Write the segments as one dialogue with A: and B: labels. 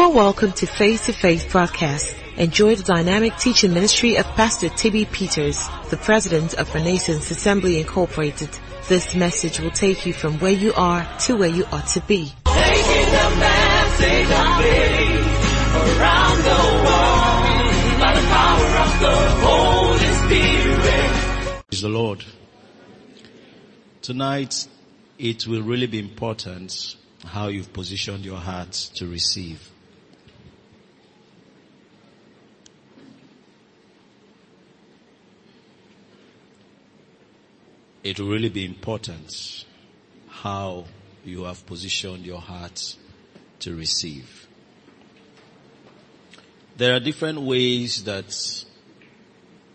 A: are welcome to Face to Face broadcast. Enjoy the dynamic teaching ministry of Pastor Tibby Peters, the president of Renaissance Assembly Incorporated. This message will take you from where you are to where you ought to be.
B: Praise the Lord. Tonight, it will really be important how you've positioned your heart to receive. It will really be important how you have positioned your heart to receive. There are different ways that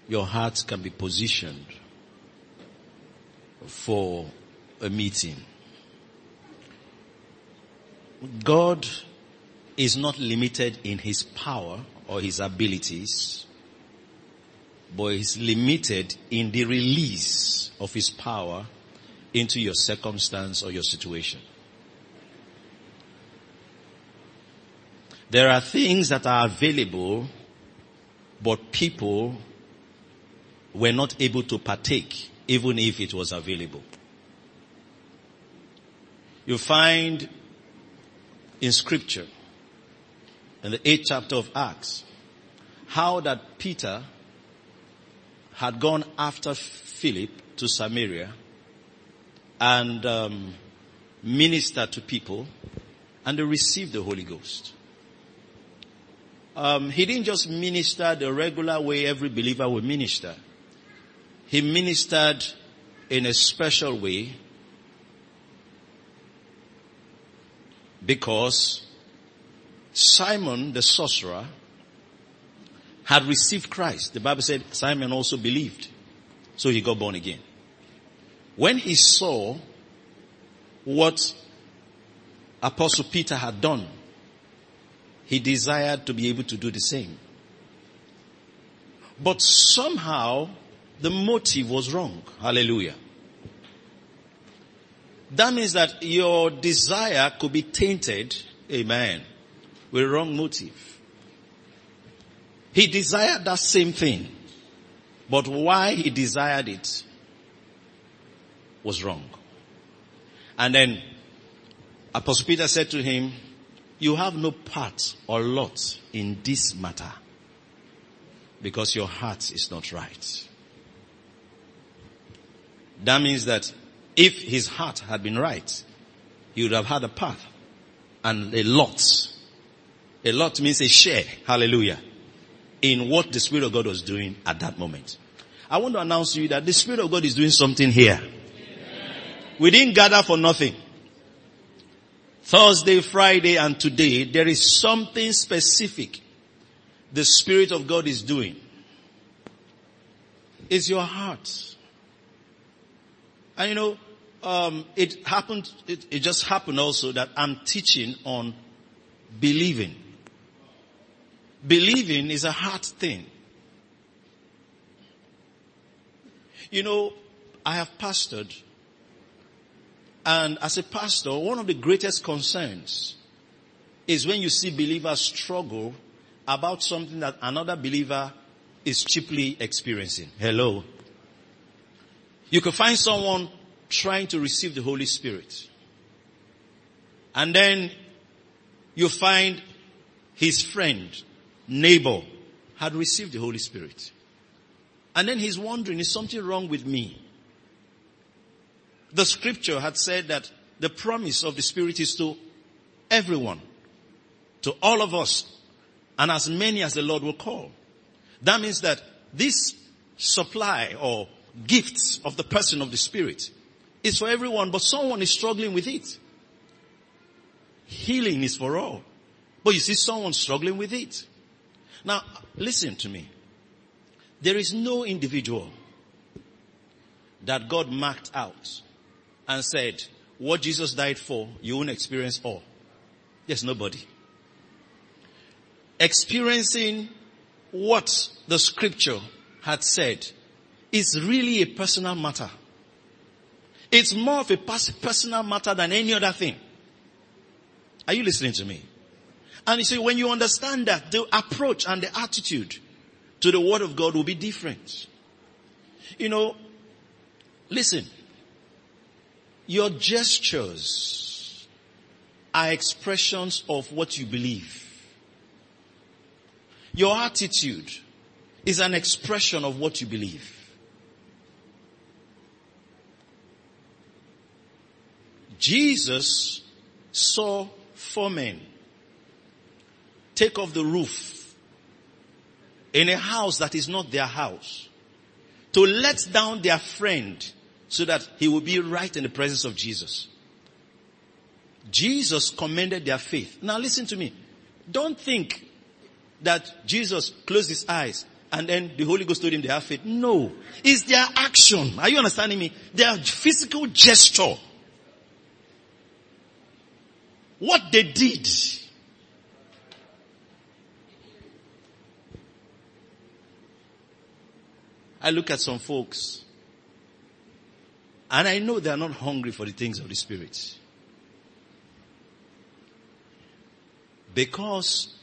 B: your heart can be positioned for a meeting. God is not limited in his power or his abilities, but is limited in the release of his power into your circumstance or your situation. There are things that are available, but people were not able to partake even if it was available. You find in scripture, in the eighth chapter of Acts, how that Peter had gone after Philip to Samaria and um, ministered to people and they received the Holy Ghost. Um, he didn't just minister the regular way every believer would minister. He ministered in a special way because Simon the sorcerer had received Christ. The Bible said Simon also believed. So he got born again. When he saw what Apostle Peter had done, he desired to be able to do the same. But somehow the motive was wrong. Hallelujah. That means that your desire could be tainted, amen, with wrong motive. He desired that same thing, but why he desired it was wrong. And then Apostle Peter said to him, you have no part or lot in this matter because your heart is not right. That means that if his heart had been right, he would have had a path and a lot. A lot means a share. Hallelujah. In what the Spirit of God was doing at that moment. I want to announce to you that the Spirit of God is doing something here. We didn't gather for nothing. Thursday, Friday, and today, there is something specific the Spirit of God is doing. It's your heart. And you know, um, it happened, it, it just happened also that I'm teaching on believing. Believing is a hard thing. You know, I have pastored and as a pastor, one of the greatest concerns is when you see believers struggle about something that another believer is cheaply experiencing. Hello. You can find someone trying to receive the Holy Spirit. And then you find his friend, neighbor, had received the Holy Spirit. And then he's wondering, is something wrong with me? The scripture had said that the promise of the Spirit is to everyone, to all of us, and as many as the Lord will call. That means that this supply or gifts of the person of the Spirit is for everyone, but someone is struggling with it. Healing is for all. But you see someone struggling with it. Now, listen to me. There is no individual that God marked out and said, what Jesus died for, you won't experience all. There's nobody. Experiencing what the scripture had said is really a personal matter. It's more of a personal matter than any other thing. Are you listening to me? And you see, when you understand that, the approach and the attitude to the word of God will be different. You know, listen, your gestures are expressions of what you believe. Your attitude is an expression of what you believe. Jesus saw four men take off the roof in a house that is not their house to let down their friend so that he will be right in the presence of Jesus. Jesus commended their faith. Now listen to me. Don't think that Jesus closed his eyes and then the Holy Ghost told him they have faith. No. It's their action. Are you understanding me? Their physical gesture. What they did. I look at some folks and I know they are not hungry for the things of the Spirit. Because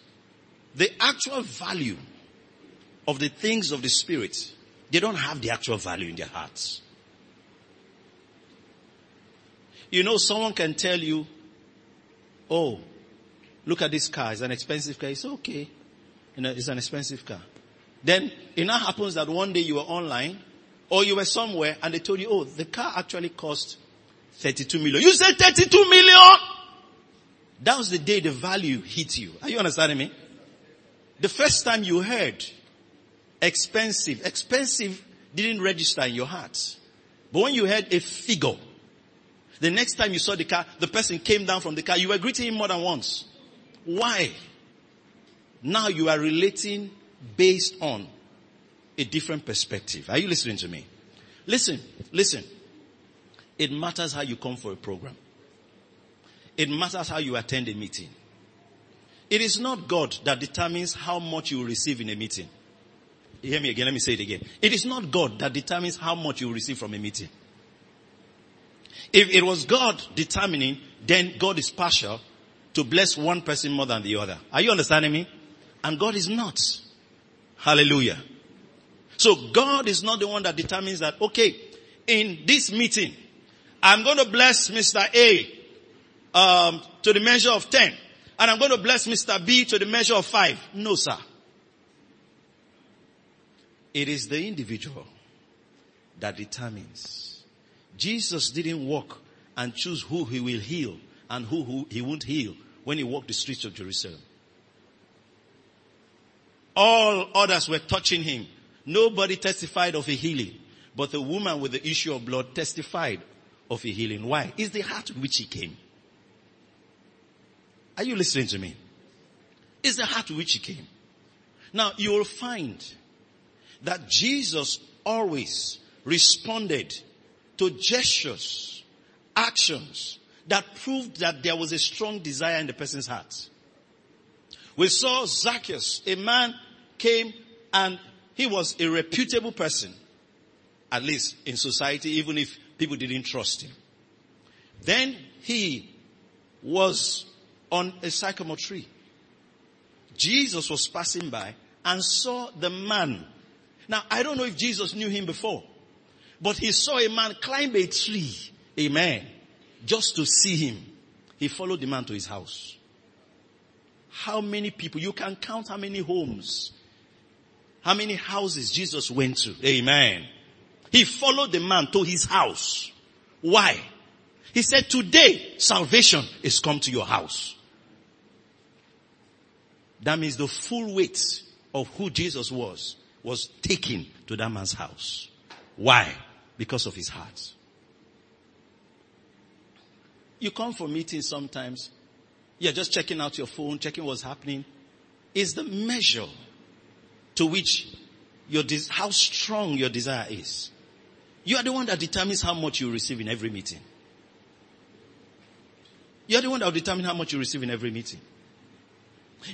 B: the actual value of the things of the Spirit, they don't have the actual value in their hearts. You know, someone can tell you, oh, look at this car, it's an expensive car. It's okay. You know, it's an expensive car. Then it now happens that one day you were online or you were somewhere and they told you, oh, the car actually cost 32 million. You said 32 million! That was the day the value hit you. Are you understanding me? The first time you heard expensive, expensive didn't register in your heart. But when you heard a figure, the next time you saw the car, the person came down from the car, you were greeting him more than once. Why? Now you are relating based on a different perspective. Are you listening to me? Listen, listen. It matters how you come for a program. It matters how you attend a meeting. It is not God that determines how much you receive in a meeting. You hear me again? Let me say it again. It is not God that determines how much you receive from a meeting. If it was God determining, then God is partial to bless one person more than the other. Are you understanding me? And God is not. Hallelujah. So God is not the one that determines that, okay, in this meeting, I'm going to bless Mr. A um, to the measure of 10. And I'm going to bless Mr. B to the measure of 5. No, sir. It is the individual that determines. Jesus didn't walk and choose who he will heal and who, who he won't heal when he walked the streets of Jerusalem. All others were touching him. Nobody testified of a healing. But the woman with the issue of blood testified of a healing. Why? It's the heart with which he came. Are you listening to me? It's the heart with which he came. Now you will find that Jesus always responded to gestures, actions that proved that there was a strong desire in the person's heart. We saw Zacchaeus, a man came and he was a reputable person, at least in society, even if people didn't trust him. Then he was on a sycamore tree. Jesus was passing by and saw the man. Now, I don't know if Jesus knew him before, but he saw a man climb a tree. Amen. Just to see him. He followed the man to his house. How many people, you can count how many homes how many houses Jesus went to. Amen. He followed the man to his house. Why? He said, today salvation is come to your house. That means the full weight of who Jesus was, was taken to that man's house. Why? Because of his heart. You come for meetings sometimes. You're just checking out your phone, checking what's happening. Is the measure to which your, how strong your desire is. You are the one that determines how much you receive in every meeting. You are the one that will determine how much you receive in every meeting.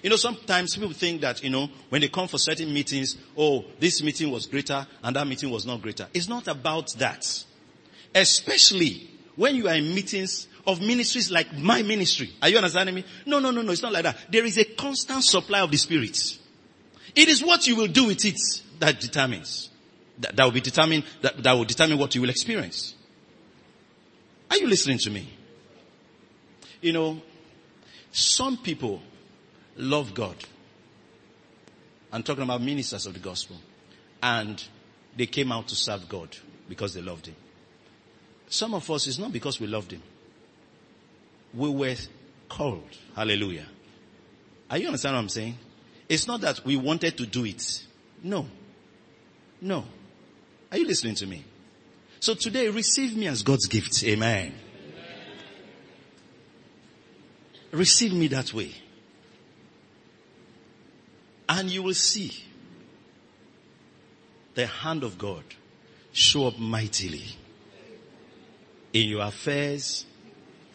B: You know, sometimes people think that, you know, when they come for certain meetings, oh, this meeting was greater and that meeting was not greater. It's not about that. Especially when you are in meetings of ministries like my ministry. Are you understanding me? No, no, no, no. It's not like that. There is a constant supply of the Spirit. It is what you will do with it that determines. That, that will be determined, that, that will determine what you will experience. Are you listening to me? You know, some people love God. I'm talking about ministers of the gospel. And they came out to serve God because they loved Him. Some of us, it's not because we loved Him. We were called. Hallelujah. Are you understand what I'm saying? It's not that we wanted to do it. No. No. Are you listening to me? So today, receive me as God's gift. Amen. Receive me that way. And you will see the hand of God show up mightily in your affairs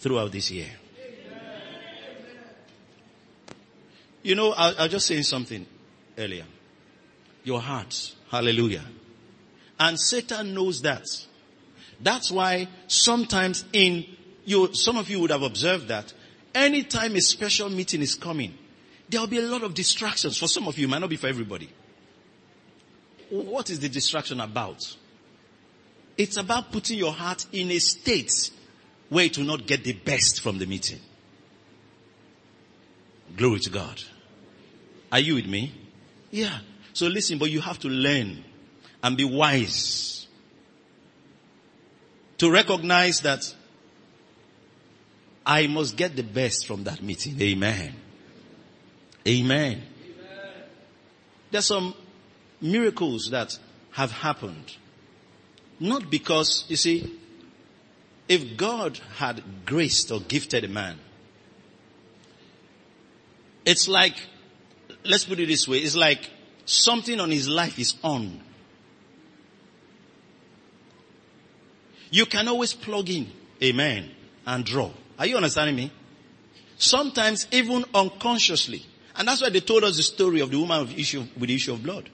B: throughout this year. You know, I, I was just saying something earlier. Your heart. Hallelujah. And Satan knows that. That's why sometimes in you, some of you would have observed that anytime a special meeting is coming, there'll be a lot of distractions. For some of you, it might not be for everybody. What is the distraction about? It's about putting your heart in a state where it will not get the best from the meeting. Glory to God. Are you with me? Yeah. So listen, but you have to learn and be wise to recognize that I must get the best from that meeting. Amen. Amen. Amen. There's some miracles that have happened. Not because, you see, if God had graced or gifted a man, it's like, let's put it this way, it's like something on his life is on. You can always plug in, amen, and draw. Are you understanding me? Sometimes even unconsciously. And that's why they told us the story of the woman with, issue, with the issue of blood.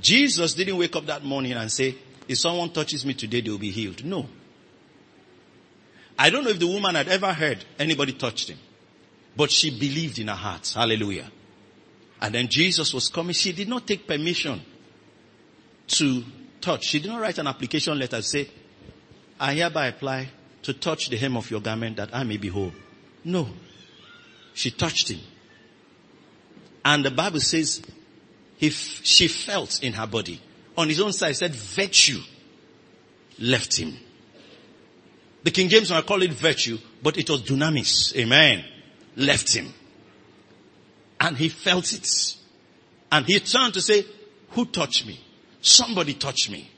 B: Jesus didn't wake up that morning and say, if someone touches me today, they will be healed. No. I don't know if the woman had ever heard anybody touched him, but she believed in her heart. Hallelujah. And then Jesus was coming. She did not take permission to touch. She did not write an application letter say, I hereby apply to touch the hem of your garment that I may be whole. No. She touched him. And the Bible says if she felt in her body. On his own side said virtue left him. The King James I call it virtue, but it was dunamis. Amen. Left him. And he felt it. And he turned to say, who touched me? Somebody touched me.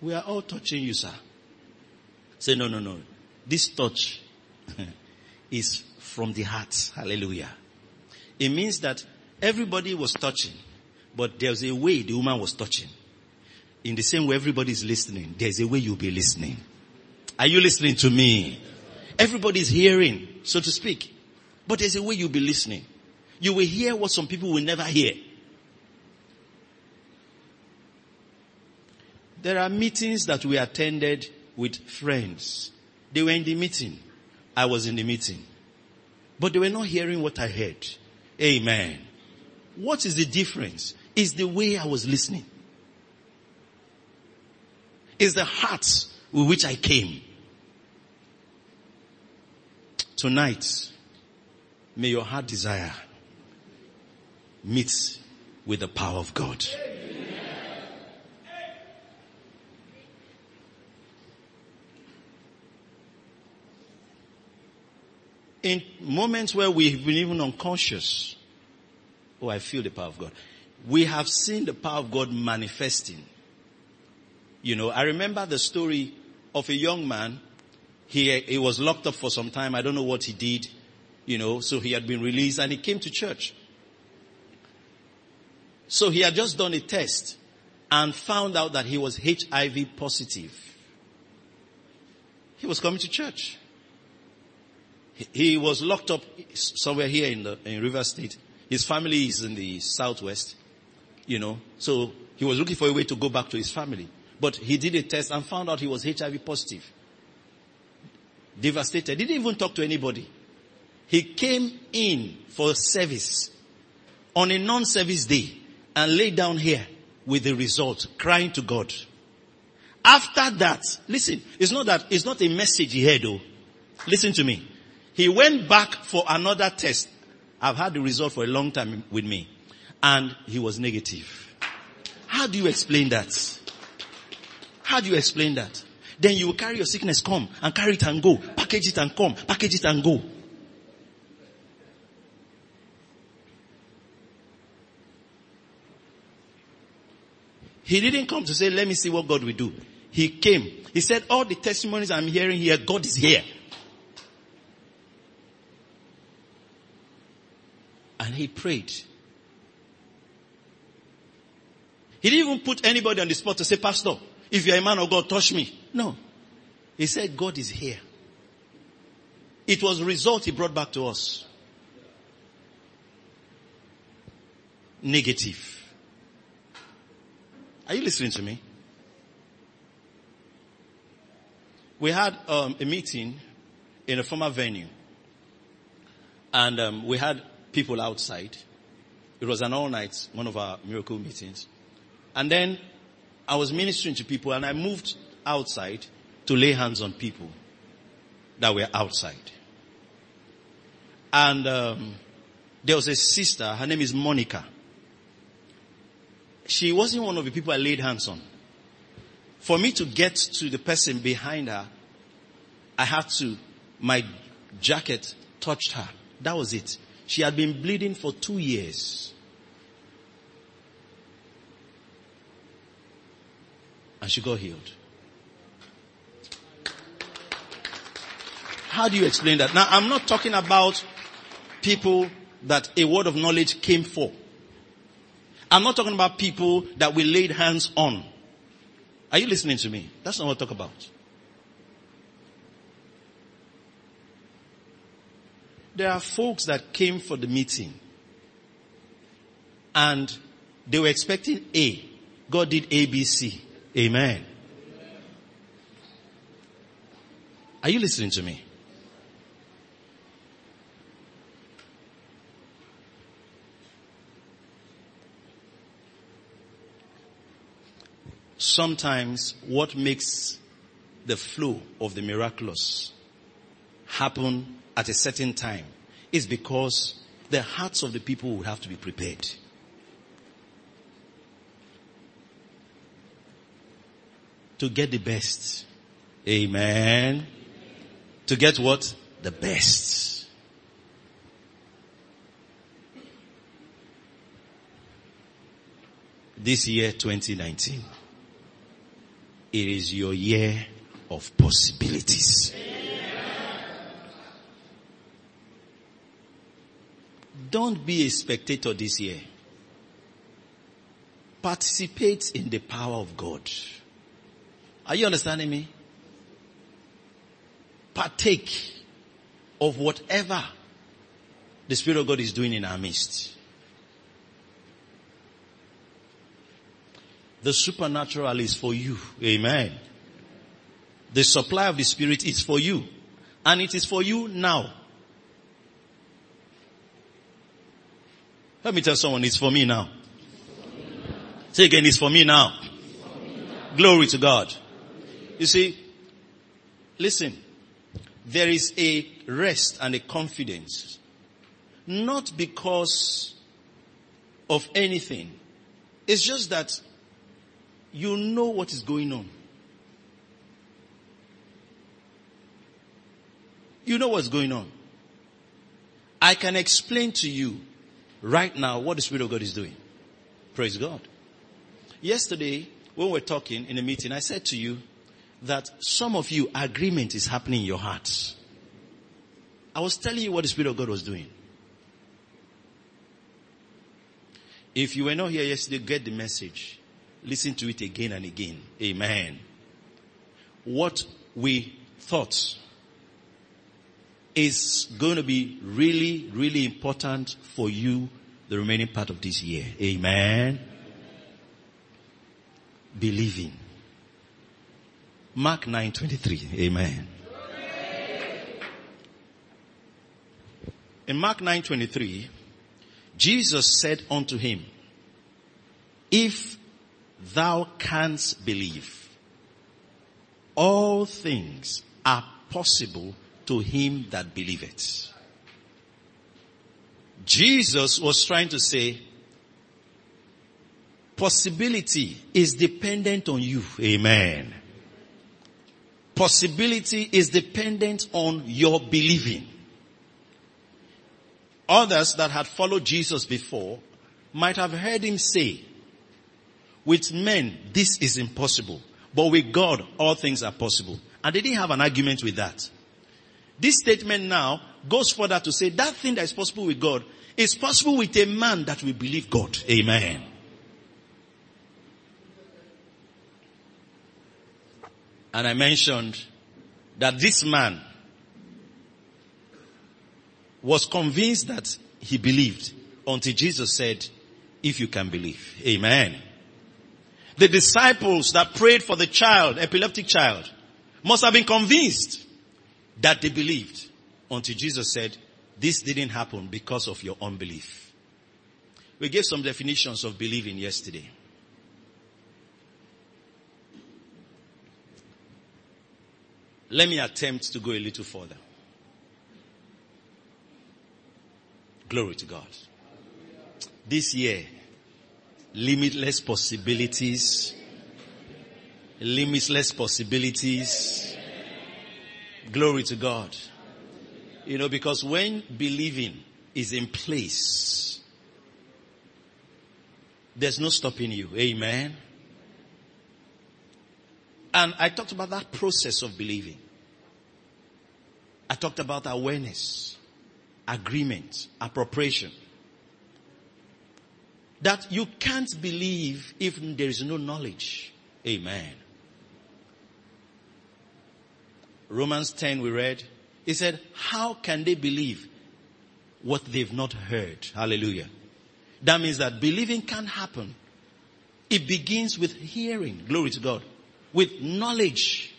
B: We are all touching you, sir. Say, no, no, no. This touch is from the heart. Hallelujah. It means that everybody was touching, but there's a way the woman was touching. In the same way everybody is listening, there's a way you'll be listening. Are you listening to me? Everybody's hearing, so to speak. But there's a way you'll be listening. You will hear what some people will never hear. There are meetings that we attended with friends. They were in the meeting. I was in the meeting. But they were not hearing what I heard. Amen. What is the difference? Is the way I was listening. Is the heart with which I came. Tonight, may your heart desire meet with the power of God. in moments where we've been even unconscious, oh, I feel the power of God. We have seen the power of God manifesting. You know, I remember the story of a young man. He, he was locked up for some time. I don't know what he did, you know, so he had been released and he came to church. So he had just done a test and found out that he was HIV positive. He was coming to church. He was locked up somewhere here in the in River State. His family is in the southwest, you know. So he was looking for a way to go back to his family. But he did a test and found out he was HIV positive. Devastated. Didn't even talk to anybody. He came in for service on a non-service day and lay down here with the result, crying to God. After that, listen, it's not that, it's not a message he heard though. Listen to me. He went back for another test. I've had the result for a long time with me. And he was negative. How do you explain that? How do you explain that? Then you will carry your sickness, come and carry it and go. Package it and come. Package it and go. He didn't come to say, let me see what God will do. He came. He said, all the testimonies I'm hearing here, God is here. And he prayed. He didn't even put anybody on the spot to say, Pastor, if you're a man of God, touch me. No. He said, God is here. It was a result he brought back to us. Negative. Are you listening to me? We had um, a meeting in a former venue, and um, we had people outside. It was an all night, one of our miracle meetings. And then I was ministering to people and I moved outside to lay hands on people that were outside. And um, there was a sister, her name is Monica she wasn't one of the people I laid hands on. For me to get to the person behind her, I had to, my jacket touched her. That was it. She had been bleeding for two years. And she got healed. How do you explain that? Now, I'm not talking about people that a word of knowledge came for. I'm not talking about people that we laid hands on. Are you listening to me? That's not what I talk about. There are folks that came for the meeting and they were expecting A. God did A, B, C. Amen. Are you listening to me? sometimes what makes the flow of the miraculous happen at a certain time is because the hearts of the people will have to be prepared. To get the best. Amen. To get what? The best. This year 2019. It is your year of possibilities. Don't be a spectator this year. Participate in the power of God. Are you understanding me? Partake of whatever the Spirit of God is doing in our midst. The supernatural is for you. Amen. The supply of the Spirit is for you. And it is for you now. Let me tell someone, it's for me now. Say again, it's for me now. Glory to God. You see, listen, there is a rest and a confidence. Not because of anything. It's just that you know what is going on. You know what's going on. I can explain to you right now what the Spirit of God is doing. Praise God. Yesterday, when we were talking in a meeting, I said to you that some of you, agreement is happening in your hearts. I was telling you what the Spirit of God was doing. If you were not here yesterday, get the message. Listen to it again and again. Amen. What we thought is going to be really, really important for you the remaining part of this year. Amen. Believing. Mark 9:23. Amen. In Mark 9:23, Jesus said unto him, If thou canst believe, all things are possible to him that believeth. Jesus was trying to say, possibility is dependent on you. Amen. Possibility is dependent on your believing. Others that had followed Jesus before might have heard him say, with men, this is impossible, but with God, all things are possible. And they didn't have an argument with that. This statement now goes further to say that thing that is possible with God is possible with a man that will believe God. Amen. And I mentioned that this man was convinced that he believed until Jesus said, if you can believe. Amen. The disciples that prayed for the child, epileptic child, must have been convinced that they believed until Jesus said, this didn't happen because of your unbelief. We gave some definitions of believing yesterday. Let me attempt to go a little further. Glory to God. This year, limitless possibilities, limitless possibilities. Glory to God. You know, because when believing is in place, there's no stopping you. Amen. And I talked about that process of believing. I talked about awareness agreement, appropriation. That you can't believe if there is no knowledge. Amen. Romans 10 we read, he said, how can they believe what they've not heard? Hallelujah. That means that believing can happen. It begins with hearing. Glory to God. With knowledge.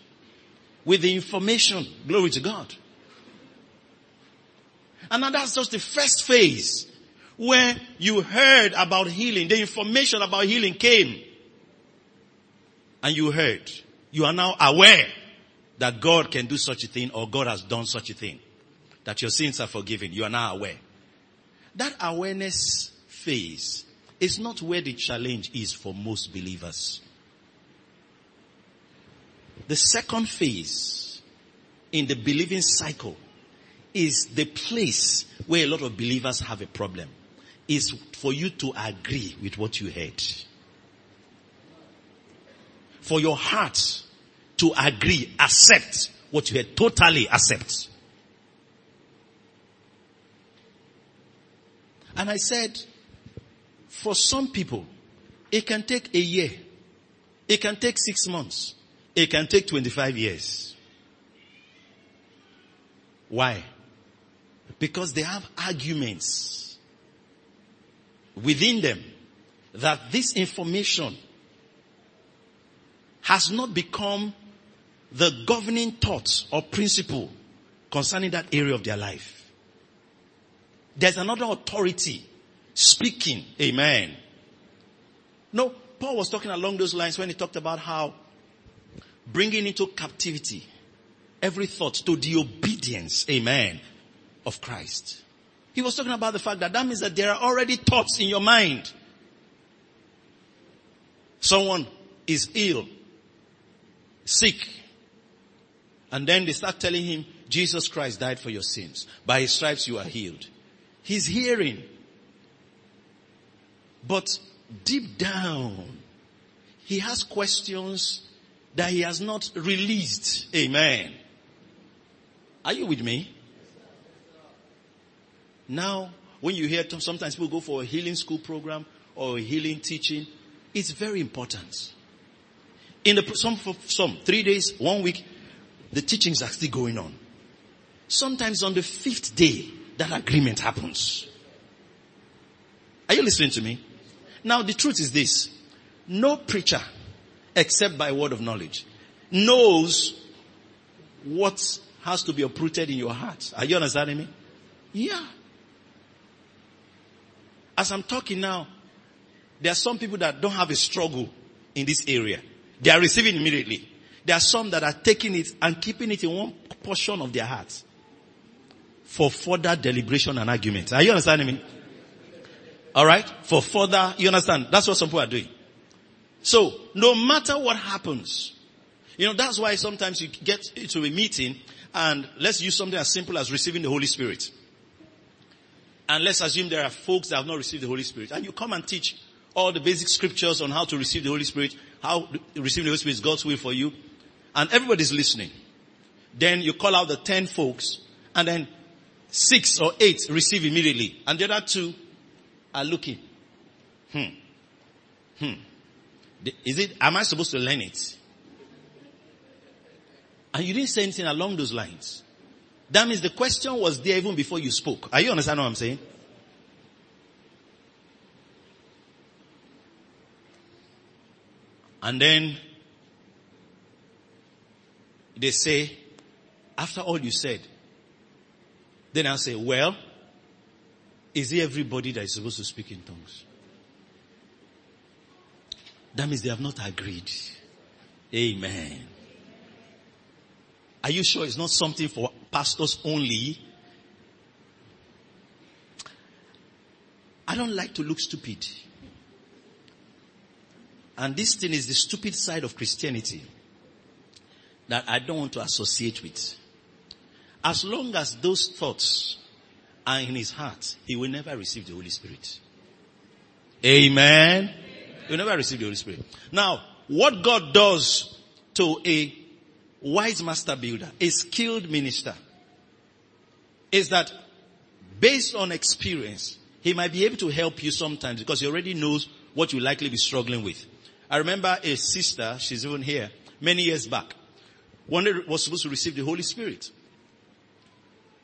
B: With the information. Glory to God. And now that's just the first phase where you heard about healing. The information about healing came. And you heard. You are now aware that God can do such a thing or God has done such a thing. That your sins are forgiven. You are now aware. That awareness phase is not where the challenge is for most believers. The second phase in the believing cycle is the place where a lot of believers have a problem. Is for you to agree with what you heard. For your heart to agree, accept what you heard, totally accept. And I said, for some people, it can take a year. It can take six months. It can take 25 years. Why? Because they have arguments within them that this information has not become the governing thought or principle concerning that area of their life. There's another authority speaking. Amen. No, Paul was talking along those lines when he talked about how bringing into captivity every thought to the obedience. Amen of Christ. He was talking about the fact that that means that there are already thoughts in your mind. Someone is ill, sick, and then they start telling him, Jesus Christ died for your sins. By his stripes you are healed. He's hearing. But deep down, he has questions that he has not released. Amen. Are you with me? Now, when you hear sometimes people go for a healing school program or a healing teaching, it's very important. In the, some, some, three days, one week, the teachings are still going on. Sometimes on the fifth day, that agreement happens. Are you listening to me? Now the truth is this. No preacher, except by word of knowledge, knows what has to be uprooted in your heart. Are you understanding me? Yeah. as I'm talking now, there are some people that don't have a struggle in this area. They are receiving immediately. There are some that are taking it and keeping it in one portion of their hearts for further deliberation and argument. Are you understanding me? Alright? For further, you understand? That's what some people are doing. So, no matter what happens, you know, that's why sometimes you get to a meeting and let's use something as simple as receiving the Holy Spirit. And let's assume there are folks that have not received the Holy Spirit. And you come and teach all the basic scriptures on how to receive the Holy Spirit, how receiving the Holy Spirit is God's will for you. And everybody's listening. Then you call out the ten folks and then six or eight receive immediately. And the other two are looking. Hmm. Hmm. Is it, am I supposed to learn it? And you didn't say anything along those lines. That means the question was there even before you spoke. Are you understand what I'm saying? And then they say, after all you said, then I'll say, well, is it everybody that is supposed to speak in tongues? That means they have not agreed. Amen. Are you sure it's not something for pastors only? I don't like to look stupid. And this thing is the stupid side of Christianity that I don't want to associate with. As long as those thoughts are in his heart, he will never receive the Holy Spirit. Amen. Will never receive the Holy Spirit. Now, what God does to a wise master builder, a skilled minister, is that based on experience, he might be able to help you sometimes because he already knows what you likely be struggling with. I remember a sister, she's even here, many years back. One day was supposed to receive the Holy Spirit.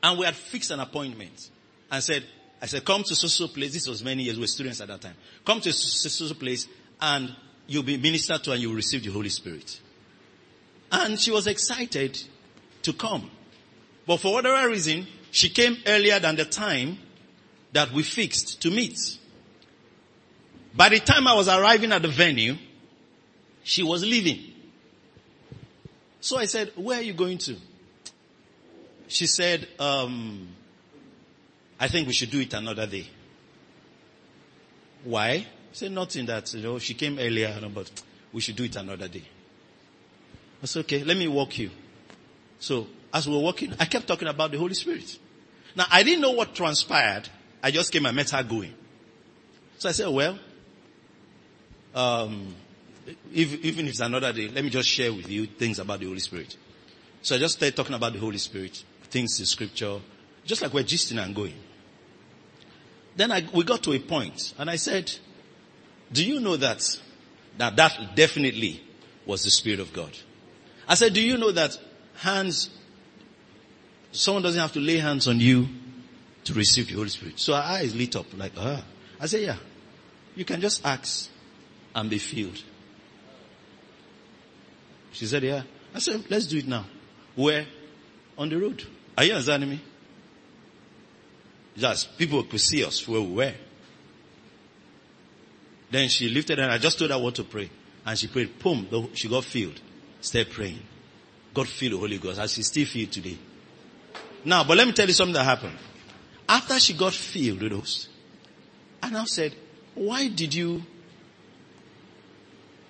B: And we had fixed an appointment and said, I said, come to social place. This was many years. We were students at that time. Come to social place and you'll be ministered to and you'll receive the Holy Spirit. And she was excited to come. But for whatever reason, she came earlier than the time that we fixed to meet. By the time I was arriving at the venue, she was leaving. So I said, where are you going to? She said, um, I think we should do it another day. Why? Said nothing that, you know, she came earlier, but we should do it another day. I said, okay, let me walk you. So as we were walking, I kept talking about the Holy Spirit. Now I didn't know what transpired. I just came and met her going. So I said, well, um, if, even if it's another day, let me just share with you things about the Holy Spirit. So I just started talking about the Holy Spirit, things in scripture, just like we're gisting and going. Then I, we got to a point and I said, do you know that, that that definitely was the Spirit of God? I said, do you know that hands, someone doesn't have to lay hands on you to receive the Holy Spirit. So her eyes lit up like, ah. I said, yeah, you can just ask and be filled. She said, yeah. I said, let's do it now. Where? On the road. Are you understanding me? Just people could see us where we were. Then she lifted and I just told her what to pray. And she prayed, boom, she got filled. Stay praying. God filled the Holy Ghost as she still filled today. Now, but let me tell you something that happened. After she got filled with those, I now said, why did you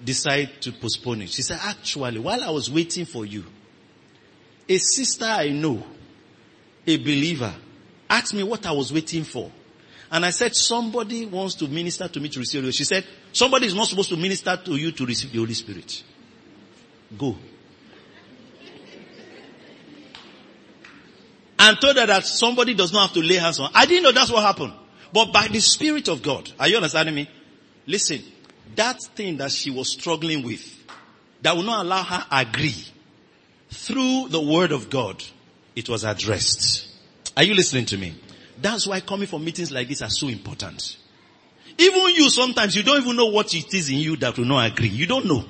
B: decide to postpone it? She said, actually, while I was waiting for you, a sister I know, a believer, asked me what I was waiting for. And I said, somebody wants to minister to me to receive the She said, somebody is not supposed to minister to you to receive the Holy Spirit. Go. And told her that somebody does not have to lay hands on. I didn't know that's what happened. But by the Spirit of God, are you understanding me? Listen, that thing that she was struggling with, that will not allow her agree, through the word of God, it was addressed. Are you listening to me? That's why coming for meetings like this are so important. Even you sometimes, you don't even know what it is in you that will not agree. You don't know.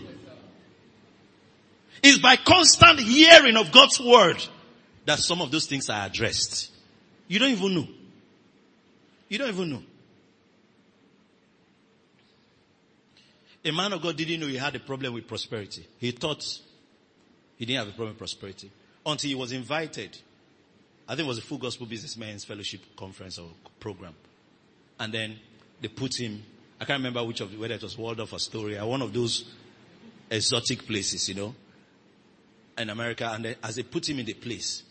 B: It's by constant hearing of God's word that some of those things are addressed. You don't even know. You don't even know. A man of God didn't know he had a problem with prosperity. He thought he didn't have a problem with prosperity until he was invited. I think it was a full gospel businessmen's fellowship conference or program. And then they put him, I can't remember which of whether it was Waldorf or Astoria, one of those exotic places, you know, in America. And then as they put him in the place,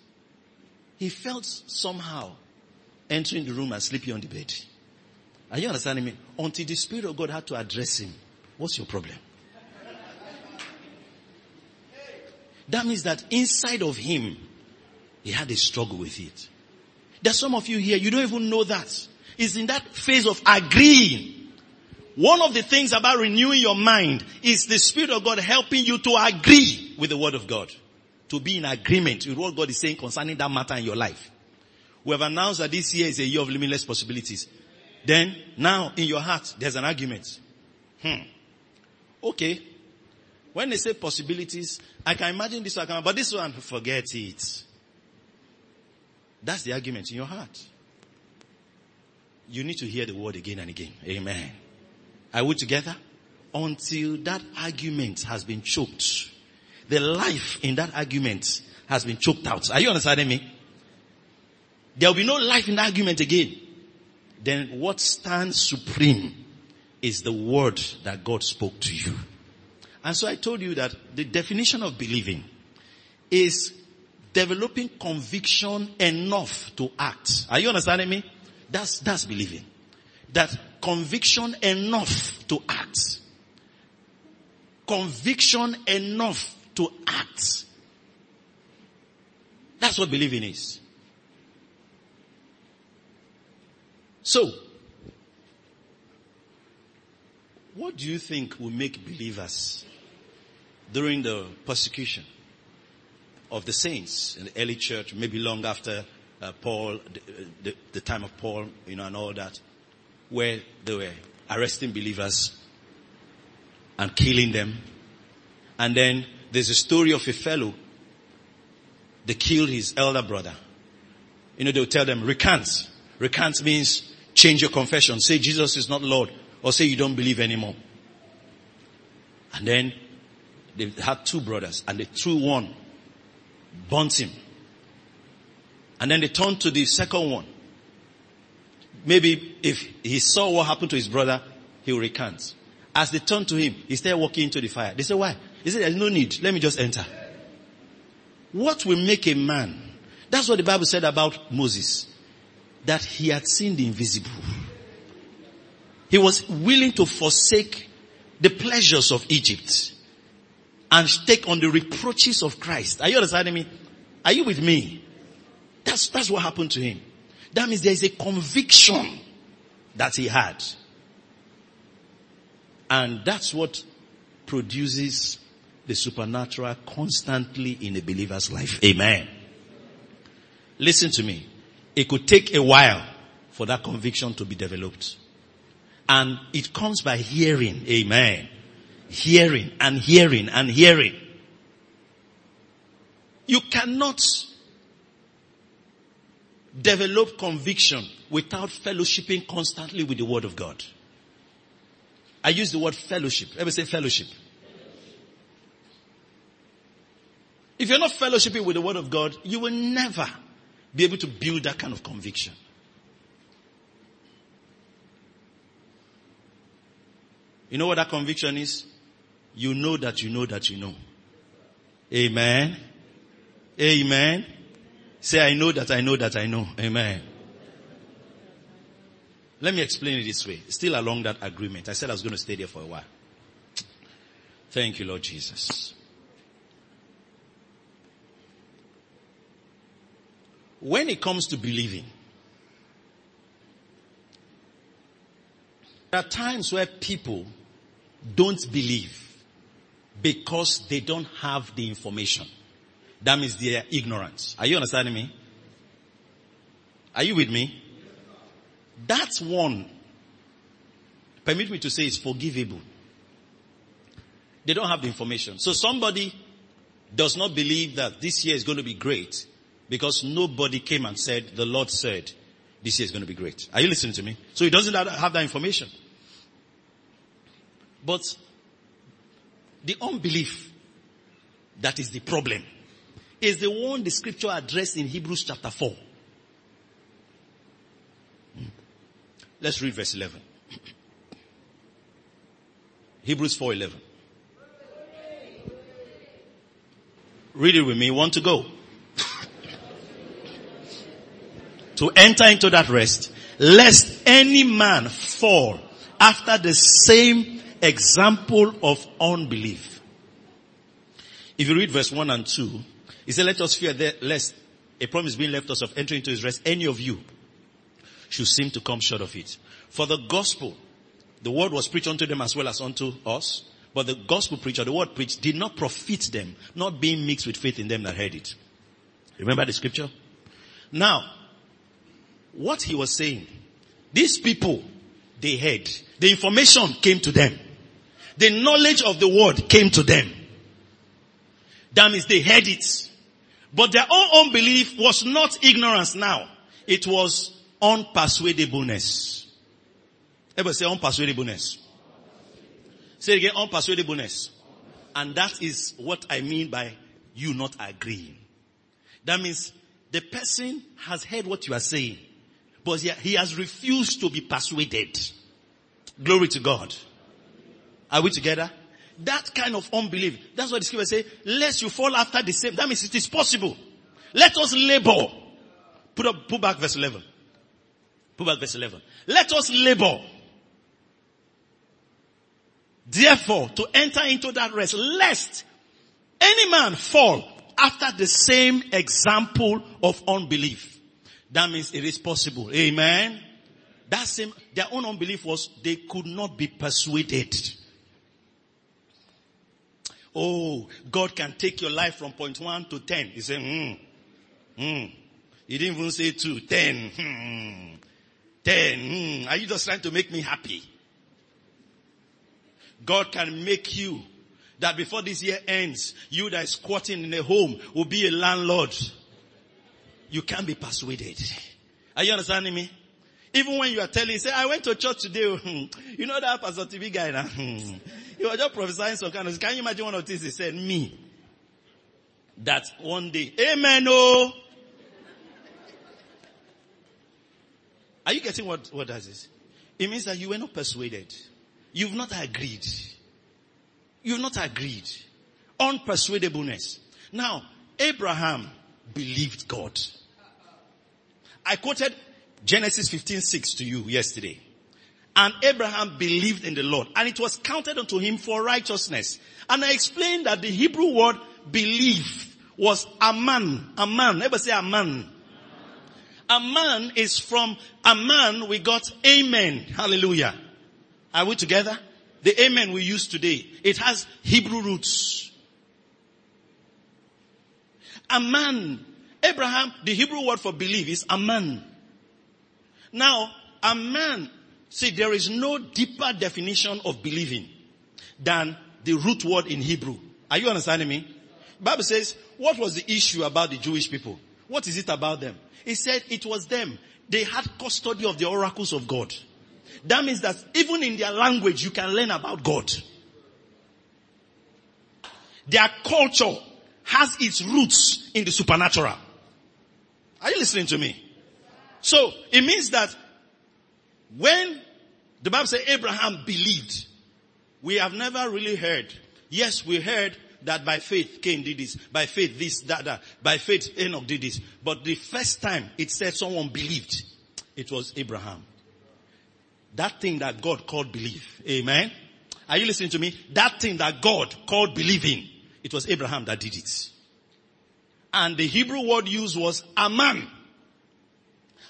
B: he felt somehow entering the room and sleeping on the bed. Are you understanding me? Until the Spirit of God had to address him. What's your problem? That means that inside of him, he had a struggle with it. There's some of you here, you don't even know that. It's in that phase of agreeing. One of the things about renewing your mind is the Spirit of God helping you to agree with the Word of God. To be in agreement with what God is saying concerning that matter in your life. We have announced that this year is a year of limitless possibilities. Then, now, in your heart, there's an argument. Hmm. Okay. When they say possibilities, I can imagine this one, but this one, forget it. That's the argument in your heart. You need to hear the word again and again. Amen. Are we together? Until that argument has been choked. The life in that argument has been choked out. Are you understanding me? There will be no life in the argument again. Then what stands supreme is the word that God spoke to you. And so I told you that the definition of believing is developing conviction enough to act. Are you understanding me? That's, that's believing. That conviction enough to act. Conviction enough to act. That's what believing is. So, what do you think will make believers during the persecution of the saints in the early church, maybe long after uh, Paul, the, the, the time of Paul, you know, and all that, where they were arresting believers and killing them. And then there's a story of a fellow, they killed his elder brother. You know, they'll tell them, recant. Recant means change your confession. Say Jesus is not Lord or say you don't believe anymore. And then they had two brothers and they threw one, burnt him. And then they turned to the second one. Maybe if he saw what happened to his brother, he will recant. As they turned to him, he started walking into the fire. They said, why? He said, there's no need. Let me just enter. What will make a man? That's what the Bible said about Moses that he had seen the invisible. He was willing to forsake the pleasures of Egypt and take on the reproaches of Christ. Are you understanding me? Are you with me? That's, that's what happened to him. That means there is a conviction that he had. And that's what produces the supernatural constantly in a believer's life. Amen. Listen to me. It could take a while for that conviction to be developed. And it comes by hearing. Amen. Hearing and hearing and hearing. You cannot develop conviction without fellowshipping constantly with the word of God. I use the word fellowship. Let me say fellowship. If you're not fellowshipping with the word of God, you will never be able to build that kind of conviction. You know what that conviction is? You know that you know that you know. Amen. Amen. Say, I know that I know that I know. Amen. Let me explain it this way. Still along that agreement. I said I was going to stay there for a while. Thank you, Lord Jesus. when it comes to believing, there are times where people don't believe because they don't have the information. That means they are. Are you understanding me? Are you with me? That's one, permit me to say, is forgivable. They don't have the information. So somebody does not believe that this year is going to be great because nobody came and said, the Lord said, this year is going to be great. Are you listening to me? So he doesn't have that information. But The unbelief that is the problem is the one the scripture addressed in Hebrews chapter 4. Hmm. Let's read verse 11. Hebrews 4:11. Read it with me. Want to go? to enter into that rest, lest any man fall after the same example of unbelief. If you read verse 1 and 2, he said, let us fear lest a promise being left us of entering into his rest, any of you should seem to come short of it. For the gospel, the word was preached unto them as well as unto us, but the gospel preacher, the word preached, did not profit them, not being mixed with faith in them that heard it. Remember the scripture? Now, what he was saying, these people, they heard. The information came to them. The knowledge of the word came to them. That means they heard it. But their own unbelief was not ignorance now. It was unpersuadableness. Everybody say unpersuadableness. Say again, unpersuadableness. And that is what I mean by you not agreeing. That means the person has heard what you are saying, but he has refused to be persuaded. Glory to God. Are we together? That kind of unbelief. That's what the scripture say. Lest you fall after the same. That means it is possible. Let us labor. Put up, put back verse 11. Put back verse 11. Let us labor. Therefore, to enter into that rest, lest any man fall after the same example of unbelief. That means it is possible. Amen. That same, their own unbelief was they could not be persuaded. Oh, God can take your life from point one to ten. He said, hmm, hmm. He didn't even say two, ten, hmm, ten, hmm. Are you just trying to make me happy? God can make you that before this year ends, you that is squatting in a home will be a landlord. You can't be persuaded. Are you understanding me? Even when you are telling, say, I went to church today. you know that Pastor TV guy now? He was just prophesying some kind of, can you imagine one of the things he said? Me. That one day, amen, oh. Are you getting what, what does this? It means that you were not persuaded. You've not agreed. You've not agreed. Unpersuadableness. Now, Abraham believed God. I quoted Genesis 15, 6 to you yesterday. And Abraham believed in the Lord and it was counted unto him for righteousness. And I explained that the Hebrew word believe was aman. Aman. Ever say aman? Aman is from aman we got amen. Hallelujah. Are we together? The amen we use today, it has Hebrew roots. Aman. Abraham, the Hebrew word for believe is aman. Now, a man, see, there is no deeper definition of believing than the root word in Hebrew. Are you understanding me? Bible says, what was the issue about the Jewish people? What is it about them? He said it was them. They had custody of the oracles of God. That means that even in their language, you can learn about God. Their culture has its roots in the supernatural. Are you listening to me? So it means that when the Bible says Abraham believed, we have never really heard. Yes, we heard that by faith Cain did this, by faith this, that, that, by faith Enoch did this. But the first time it said someone believed, it was Abraham. That thing that God called belief. Amen. Are you listening to me? That thing that God called believing, it was Abraham that did it. And the Hebrew word used was aman.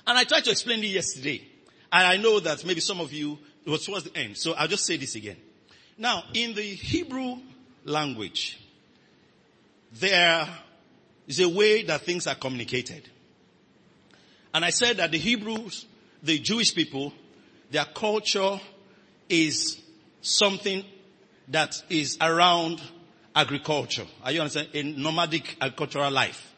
B: And I tried to explain it yesterday. And I know that maybe some of you, it was towards the end. So I'll just say this again. Now, in the Hebrew language, there is a way that things are communicated. And I said that the Hebrews, the Jewish people, their culture is something that is around agriculture. Are you understand? A nomadic agricultural life.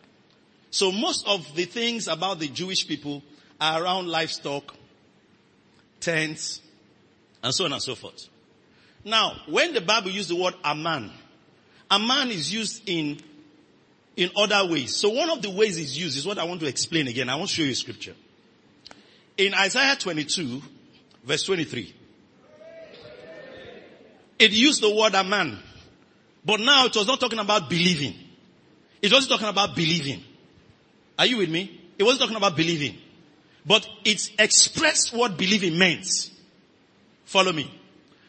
B: So most of the things about the Jewish people are around livestock, tents, and so on and so forth. Now, when the Bible used the word a man, a man is used in, in other ways. So one of the ways it's used is what I want to explain again. I want to show you scripture. In Isaiah 22, verse 23, it used the word a man. But now it was not talking about believing. It wasn't talking about believing. Are you with me? It wasn't talking about believing. But it expressed what believing meant. Follow me.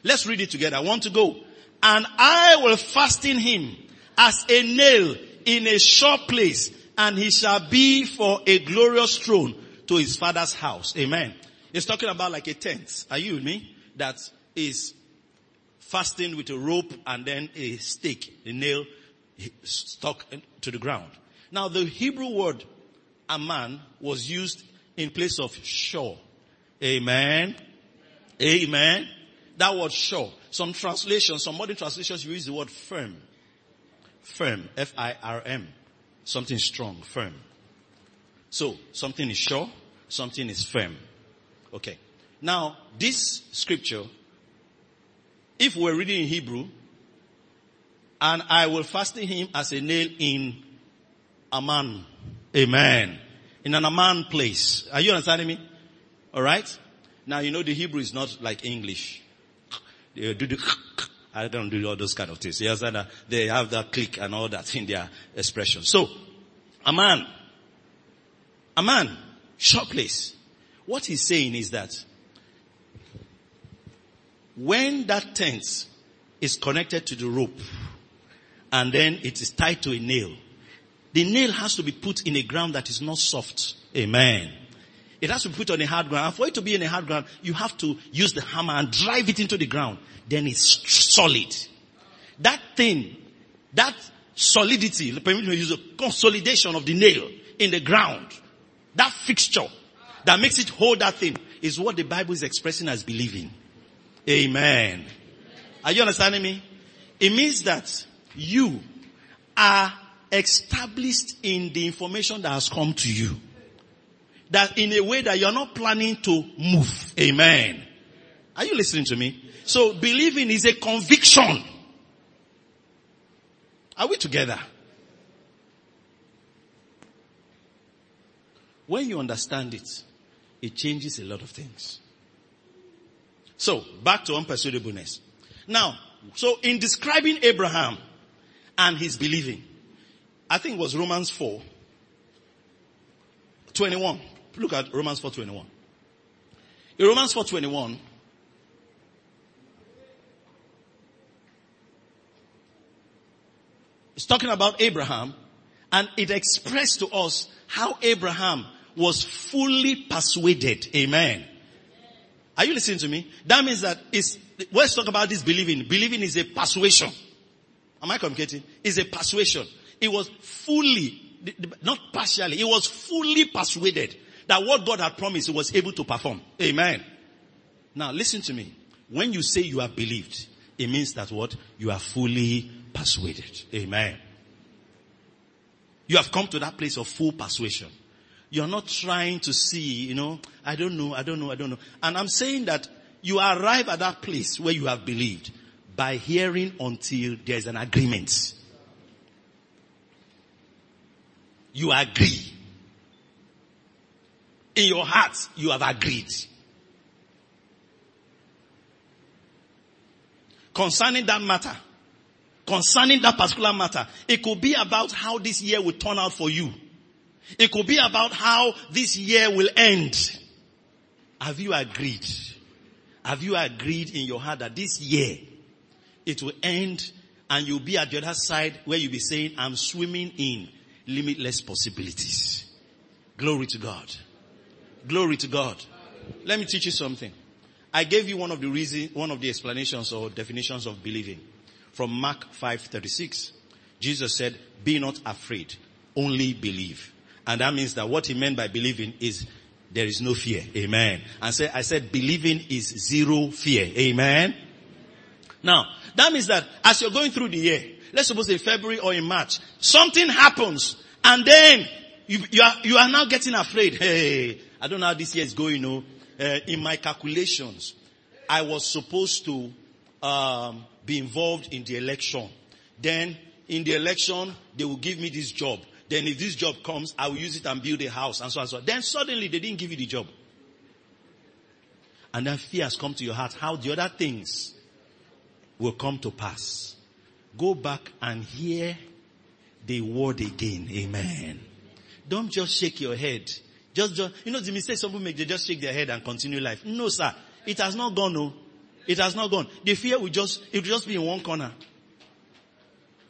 B: Let's read it together. I want to go. And I will fasten him as a nail in a sure place and he shall be for a glorious throne to his father's house. Amen. It's talking about like a tent. Are you with me? That is fastened with a rope and then a stake, a nail stuck to the ground. Now the Hebrew word aman was used in place of sure. Amen. Amen. That word sure. Some translations, some modern translations use the word firm. Firm. F-I-R-M. Something strong, firm. So, something is sure, something is firm. Okay. Now, this scripture, if we're reading in Hebrew, and I will fasten him as a nail in a man. Amen. In an aman place. Are you understanding me? Alright? Now you know the Hebrew is not like English. They do the I don't do all those kind of things. You understand They have that click and all that in their expression. So, a man, a man, short place. What he's saying is that when that tent is connected to the rope and then it is tied to a nail, the nail has to be put in a ground that is not soft. Amen. It has to be put on a hard ground. And for it to be in a hard ground, you have to use the hammer and drive it into the ground. Then it's solid. That thing, that solidity, permit me to use a consolidation of the nail in the ground. That fixture that makes it hold that thing is what the Bible is expressing as believing. Amen. Are you understanding me? It means that you are established in the information that has come to you that in a way that you're not planning to move. Amen. Are you listening to me? So believing is a conviction. Are we together? When you understand it, it changes a lot of things. So, back to unpersuadableness. Now, so in describing Abraham and his believing, I think it was Romans 4, 21. Look at Romans 4.21. In Romans 4.21, it's talking about Abraham and it expressed to us how Abraham was fully persuaded. Amen. Are you listening to me? That means that it's, let's talk about this believing. Believing is a persuasion. Am I communicating? It's a persuasion. It was fully, not partially, it was fully persuaded that what God had promised, he was able to perform. Amen. Now listen to me. When you say you have believed, it means that what? You are fully persuaded. Amen. You have come to that place of full persuasion. You're not trying to see, you know, I don't know, I don't know, I don't know. And I'm saying that you arrive at that place where you have believed by hearing until there's an agreement. You agree in your heart, you have agreed. Concerning that matter, concerning that particular matter, it could be about how this year will turn out for you. It could be about how this year will end. Have you agreed? Have you agreed in your heart that this year it will end and you'll be at the other side where you'll be saying, I'm swimming in limitless possibilities. Glory to God. Glory to God. Let me teach you something. I gave you one of the reason, one of the explanations or definitions of believing from Mark 5:36. Jesus said, "Be not afraid, only believe." And that means that what he meant by believing is there is no fear. Amen. And say, I said believing is zero fear. Amen. Now, that means that as you're going through the year, let's suppose in February or in March, something happens and then you, you are, you are now getting afraid. Hey, I don't know how this year is going, you. Uh, in my calculations, I was supposed to um, be involved in the election. Then in the election, they will give me this job. Then if this job comes, I will use it and build a house and so on and so on. Then suddenly they didn't give you the job. And then fear has come to your heart how the other things will come to pass. Go back and hear the word again. Amen. Don't just shake your head. Just, just, you know the mistake some people make, they just shake their head and continue life. No sir, it has not gone no. It has not gone. The fear will just, it will just be in one corner.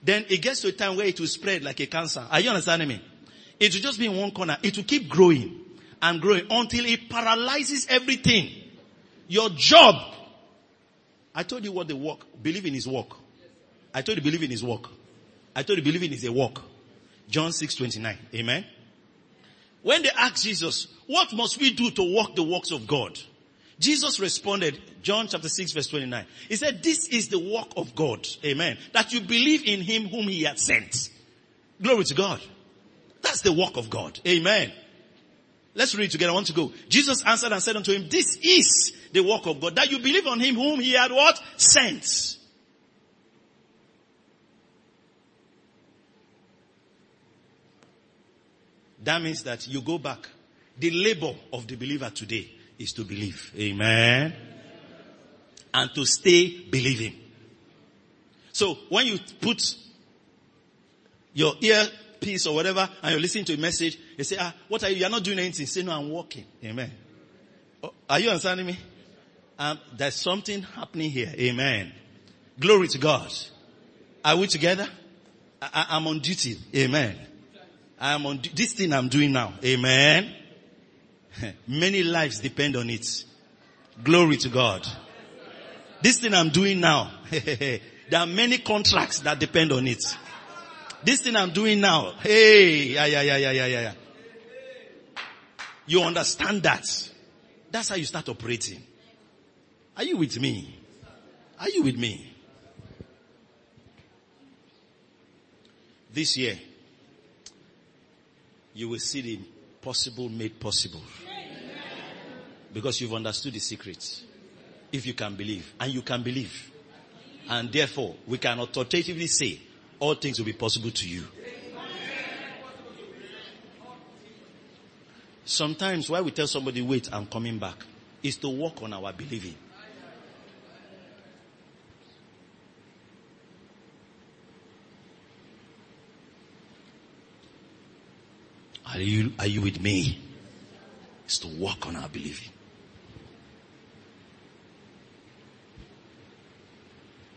B: Then it gets to a time where it will spread like a cancer. Are you understanding me? It will just be in one corner. It will keep growing and growing until it paralyzes everything. Your job. I told you what the work, believe in his work. I told you believe in his work. I told you believing is a work. John 6 29. Amen. When they asked Jesus, what must we do to work the works of God? Jesus responded, John chapter 6 verse 29. He said, this is the work of God. Amen. That you believe in him whom he had sent. Glory to God. That's the work of God. Amen. Let's read together. I want to go. Jesus answered and said unto him, this is the work of God. That you believe on him whom he had what? Sent. That means that you go back. The labor of the believer today is to believe. Amen. And to stay believing. So when you put your earpiece or whatever and you're listening to a message, you say, ah, what are you? You're not doing anything. Say, no, I'm walking. Amen. Oh, are you understanding me? Um, there's something happening here. Amen. Glory to God. Are we together? I, I'm on duty. Amen. I'm on this thing I'm doing now. Amen. Many lives depend on it. Glory to God. This thing I'm doing now. there are many contracts that depend on it. This thing I'm doing now. Hey, yeah, yeah, yeah, yeah, yeah, yeah. You understand that? That's how you start operating. Are you with me? Are you with me? This year, you will see the possible made possible. Because you've understood the secret. If you can believe. And you can believe. And therefore, we can authoritatively say, all things will be possible to you. Sometimes why we tell somebody, wait, I'm coming back, is to work on our believing. Are you, are you with me? It's to work on our believing.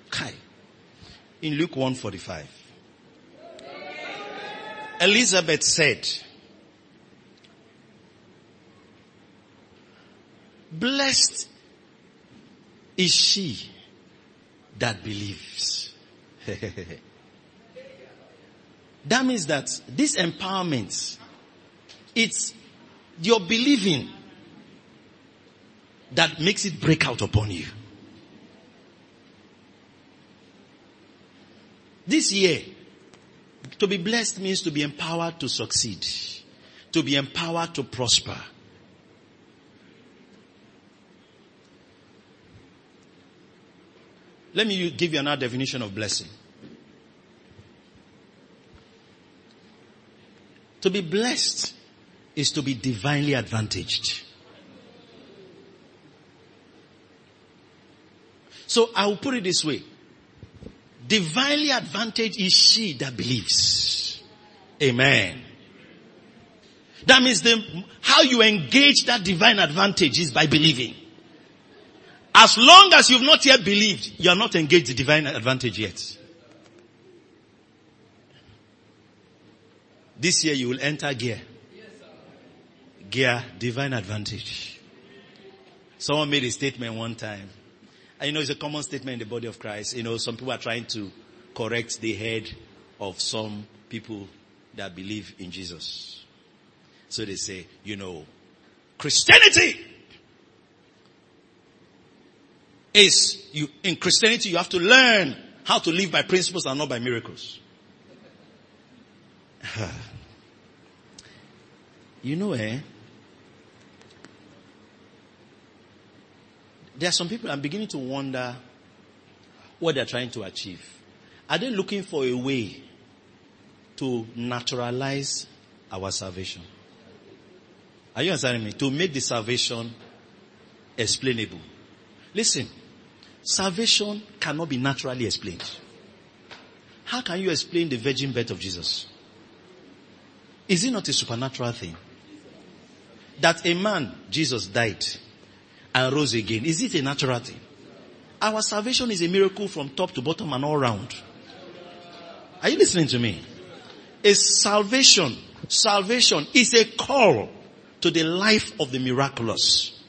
B: Kai. In Luke 145. Elizabeth said, Blessed is she that believes. that means that this empowerment it's your believing that makes it break out upon you. This year, to be blessed means to be empowered to succeed, to be empowered to prosper. Let me give you another definition of blessing. To be blessed is to be divinely advantaged. So I will put it this way. Divinely advantaged is she that believes. Amen. That means the, how you engage that divine advantage is by believing. As long as you've not yet believed, you are not engaged the divine advantage yet. This year you will enter gear gear divine advantage. Someone made a statement one time. And you know, it's a common statement in the body of Christ. You know, some people are trying to correct the head of some people that believe in Jesus. So they say, you know, Christianity is you, in Christianity you have to learn how to live by principles and not by miracles. you know, eh? There are some people I'm beginning to wonder what they're trying to achieve. Are they looking for a way to naturalize our salvation. Are you understanding me? To make the salvation explainable. Listen, salvation cannot be naturally explained. How can you explain the virgin birth of Jesus? Is it not a supernatural thing? That a man, Jesus, died and rose again. Is it a natural thing? Our salvation is a miracle from top to bottom and all round. Are you listening to me? A salvation, salvation is a call to the life of the miraculous.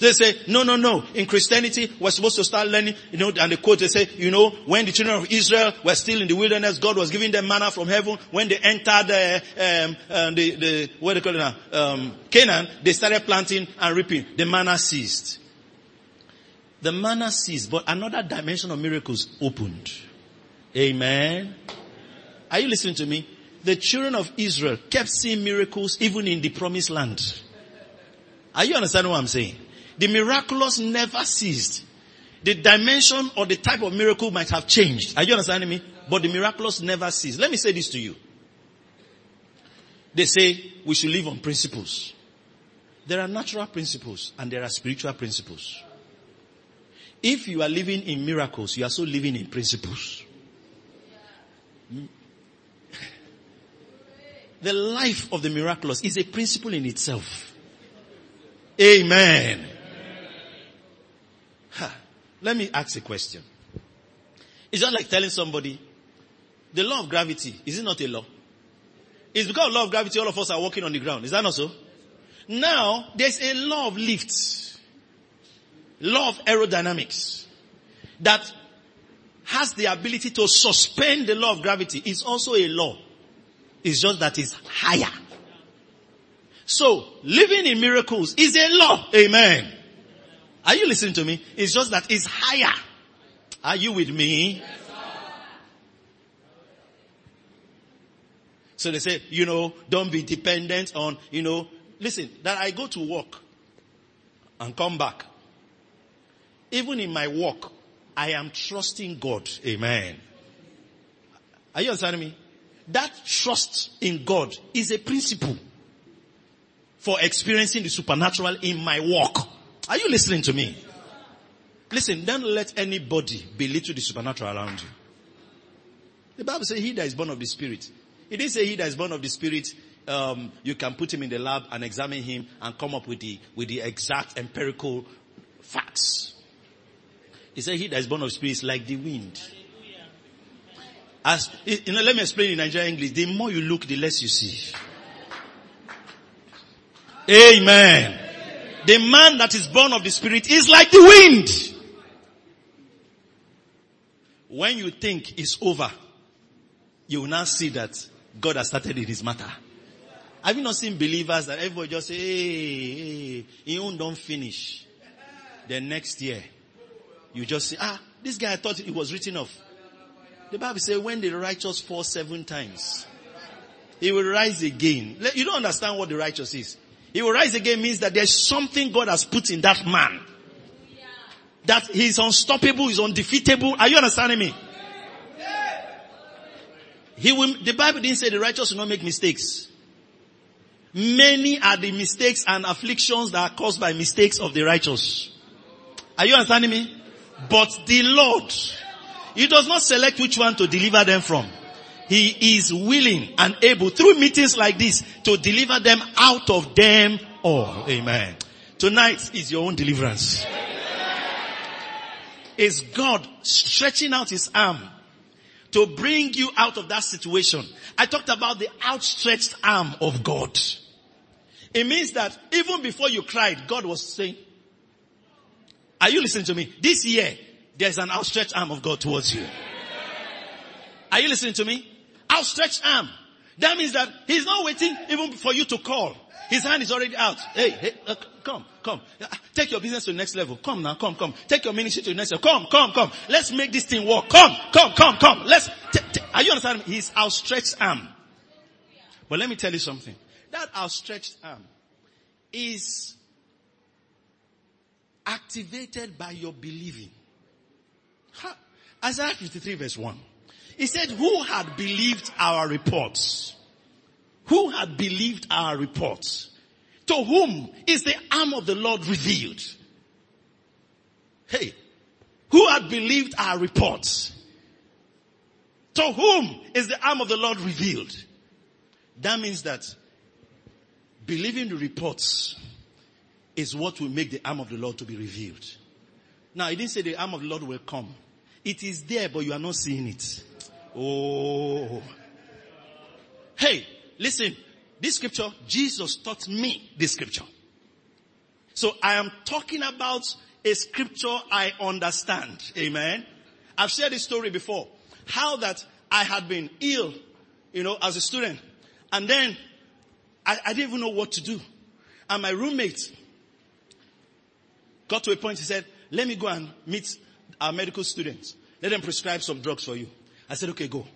B: They say, no, no, no. In Christianity, we're supposed to start learning, you know, and the quote they say, you know, when the children of Israel were still in the wilderness, God was giving them manna from heaven. When they entered uh, um, uh, the, the, what do you call it now? Um, Canaan, they started planting and reaping. The manna ceased. The manna ceased, but another dimension of miracles opened. Amen. Are you listening to me? The children of Israel kept seeing miracles even in the promised land. Are you understanding what I'm saying? The miraculous never ceased. The dimension or the type of miracle might have changed. Are you understanding me? But the miraculous never ceased. Let me say this to you. They say we should live on principles. There are natural principles and there are spiritual principles. If you are living in miracles, you are also living in principles. The life of the miraculous is a principle in itself. Amen. Let me ask a question. It's not like telling somebody, the law of gravity, is it not a law? It's because of law of gravity all of us are walking on the ground. Is that not so? Now, there's a law of lift. Law of aerodynamics. That has the ability to suspend the law of gravity. It's also a law. It's just that it's higher. So, living in miracles is a law. Amen. Are you listening to me? It's just that it's higher. Are you with me? So they say, you know, don't be dependent on, you know, listen, that I go to work and come back. Even in my work, I am trusting God. Amen. Are you understanding me? That trust in God is a principle for experiencing the supernatural in my work. Are you listening to me? Listen, don't let anybody belittle the supernatural around you. The Bible says he that is born of the spirit. It didn't say he that is born of the spirit, um, you can put him in the lab and examine him and come up with the, with the exact empirical facts. He said he that is born of spirit is like the wind. As, you know, let me explain in Nigerian English. The more you look, the less you see. Amen. The man that is born of the spirit is like the wind. When you think it's over, you will now see that God has started in his matter. Have you not seen believers that everybody just say, hey, hey, you don't finish. The next year, you just say, ah, this guy I thought it was written off. The Bible says when the righteous fall seven times, he will rise again. You don't understand what the righteous is. He will rise again means that there's something God has put in that man. That he's unstoppable, he's undefeatable. Are you understanding me? He will, the Bible didn't say the righteous will not make mistakes. Many are the mistakes and afflictions that are caused by mistakes of the righteous. Are you understanding me? But the Lord, He does not select which one to deliver them from. He is willing and able through meetings like this to deliver them out of them all. Amen. Tonight is your own deliverance. Is God stretching out his arm to bring you out of that situation. I talked about the outstretched arm of God. It means that even before you cried, God was saying, are you listening to me? This year, there's an outstretched arm of God towards you. Are you listening to me? Outstretched arm. That means that he's not waiting even for you to call. His hand is already out. Hey, hey, uh, come, come. Uh, take your business to the next level. Come now, come, come. Take your ministry to the next level. Come, come, come. Let's make this thing work. Come, come, come, come. Let's, t- t- are you understanding? His outstretched arm. But let me tell you something. That outstretched arm is activated by your believing. Ha. Isaiah 53 verse 1. He said, who had believed our reports? Who had believed our reports? To whom is the arm of the Lord revealed? Hey, who had believed our reports? To whom is the arm of the Lord revealed? That means that believing the reports is what will make the arm of the Lord to be revealed. Now, he didn't say the arm of the Lord will come. It is there, but you are not seeing it. Oh. Hey, listen. This scripture, Jesus taught me this scripture. So I am talking about a scripture I understand. Amen. I've shared this story before. How that I had been ill, you know, as a student. And then I, I didn't even know what to do. And my roommate got to a point, he said, let me go and meet our medical students. Let them prescribe some drugs for you. I said, okay, go.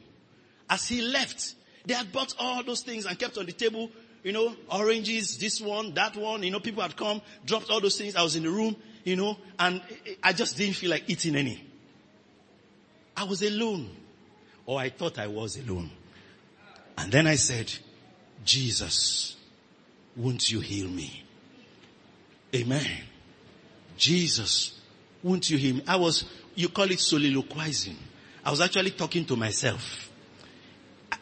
B: As he left, they had bought all those things and kept on the table, you know, oranges, this one, that one, you know, people had come, dropped all those things. I was in the room, you know, and I just didn't feel like eating any. I was alone. Or I thought I was alone. And then I said, Jesus, won't you heal me? Amen. Jesus, won't you heal me? I was, you call it soliloquizing. I was actually talking to myself.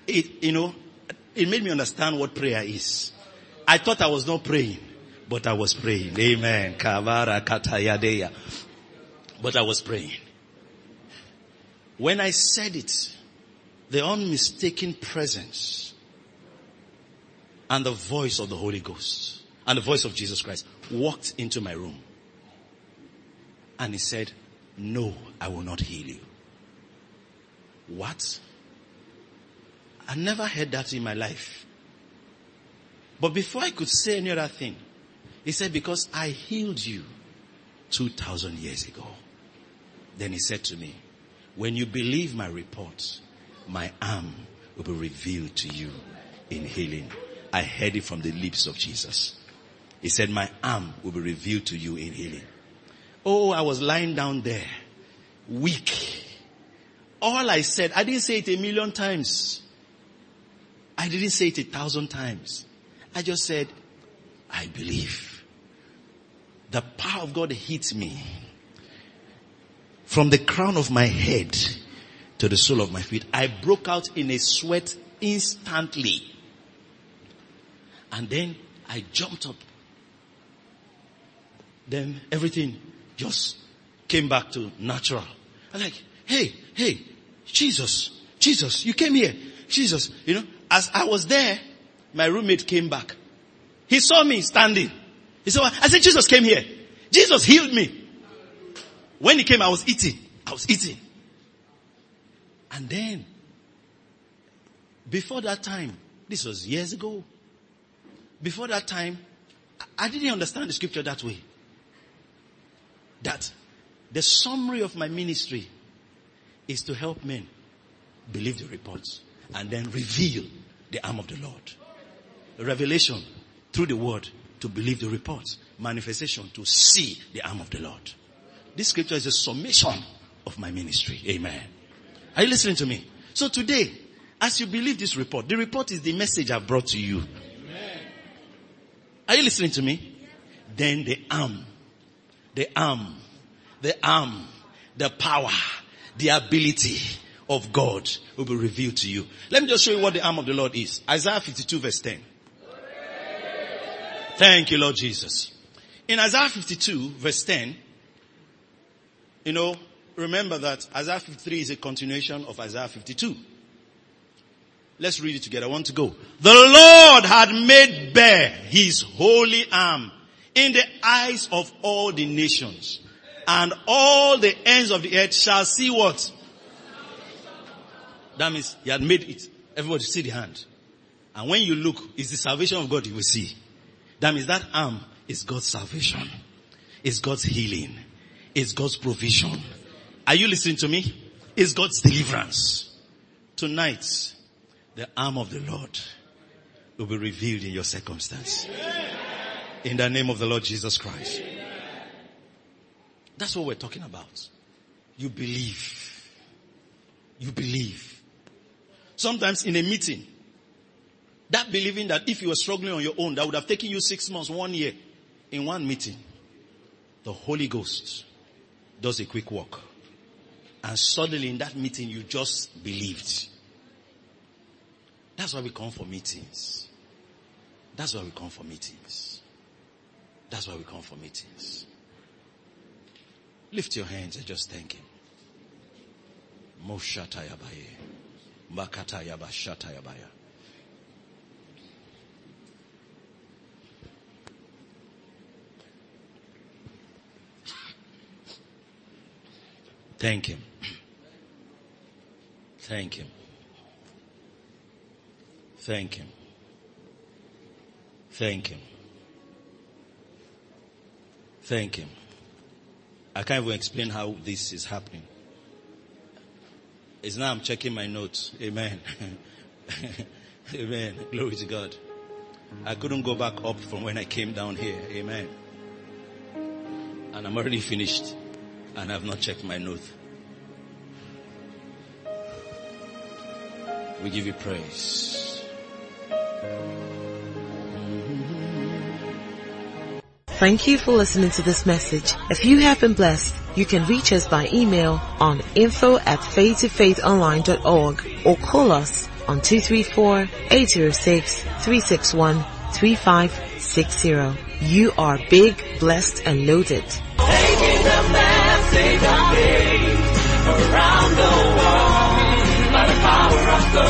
B: It, you know, it made me understand what prayer is. I thought I was not praying, but I was praying. Amen. Kavara katayadeya. But I was praying. When I said it, the unmistaken presence and the voice of the Holy Ghost and the voice of Jesus Christ walked into my room. And he said, no, I will not heal you. What? I never heard that in my life. But before I could say any other thing, he said, because I healed you 2000 years ago. Then he said to me, when you believe my report, my arm will be revealed to you in healing. I heard it from the lips of Jesus. He said, my arm will be revealed to you in healing. Oh, I was lying down there, weak. All I said, I didn't say it a million times. I didn't say it a thousand times. I just said, I believe. The power of God hits me from the crown of my head to the sole of my feet. I broke out in a sweat instantly. And then I jumped up. Then everything just came back to natural. I'm like, hey, hey, Jesus, Jesus, you came here. Jesus, you know, as I was there, my roommate came back. He saw me standing. He said, I said, Jesus came here. Jesus healed me. When he came, I was eating. I was eating. And then, before that time, this was years ago. Before that time, I didn't understand the scripture that way that the summary of my ministry is to help men believe the reports and then reveal the arm of the Lord. Revelation through the word to believe the reports. Manifestation to see the arm of the Lord. This scripture is a summation of my ministry. Amen. Are you listening to me? So today, as you believe this report, the report is the message I've brought to you. Amen. Are you listening to me? Then the arm the arm, the arm, the power, the ability of God will be revealed to you. Let me just show you what the arm of the Lord is. Isaiah 52 verse 10. Thank you, Lord Jesus. In Isaiah 52 verse 10, you know, remember that Isaiah 53 is a continuation of Isaiah 52. Let's read it together. I want to go. The Lord had made bare his holy arm in the eyes of all the nations. And all the ends of the earth shall see what? That means he had made it. Everybody see the hand. And when you look, it's the salvation of God you will see. That means that arm is God's salvation. It's God's healing. It's God's provision. Are you listening to me? It's God's deliverance. Tonight, the arm of the Lord will be revealed in your circumstance. In the name of the Lord Jesus Christ. That's what we're talking about. You believe. You believe. Sometimes in a meeting, that believing that if you were struggling on your own, that would have taken you six months, one year, in one meeting, the Holy Ghost does a quick walk. And suddenly in that meeting, you just believed. That's why we come for meetings. That's why we come for meetings. That's why we come for meetings. Lift your hands and just thank Him. Moshatayabaye. Makatayabashatayabaya. Thank Him. Thank Him. Thank Him. Thank Him. Thank Him. I can't even explain how this is happening. It's now I'm checking my notes. Amen. Amen. Glory to God. I couldn't go back up from when I came down here. Amen. And I'm already finished and I've not checked my notes. We give you praise.
A: Thank you for listening to this message. If you have been blessed, you can reach us by email on info at faith2faithonline.org or call us on 234-806-361-3560. You are big, blessed, and loaded.
C: Taking the around the world by the power of the